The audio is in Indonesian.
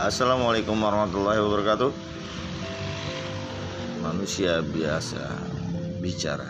Assalamualaikum warahmatullahi wabarakatuh. Manusia biasa bicara.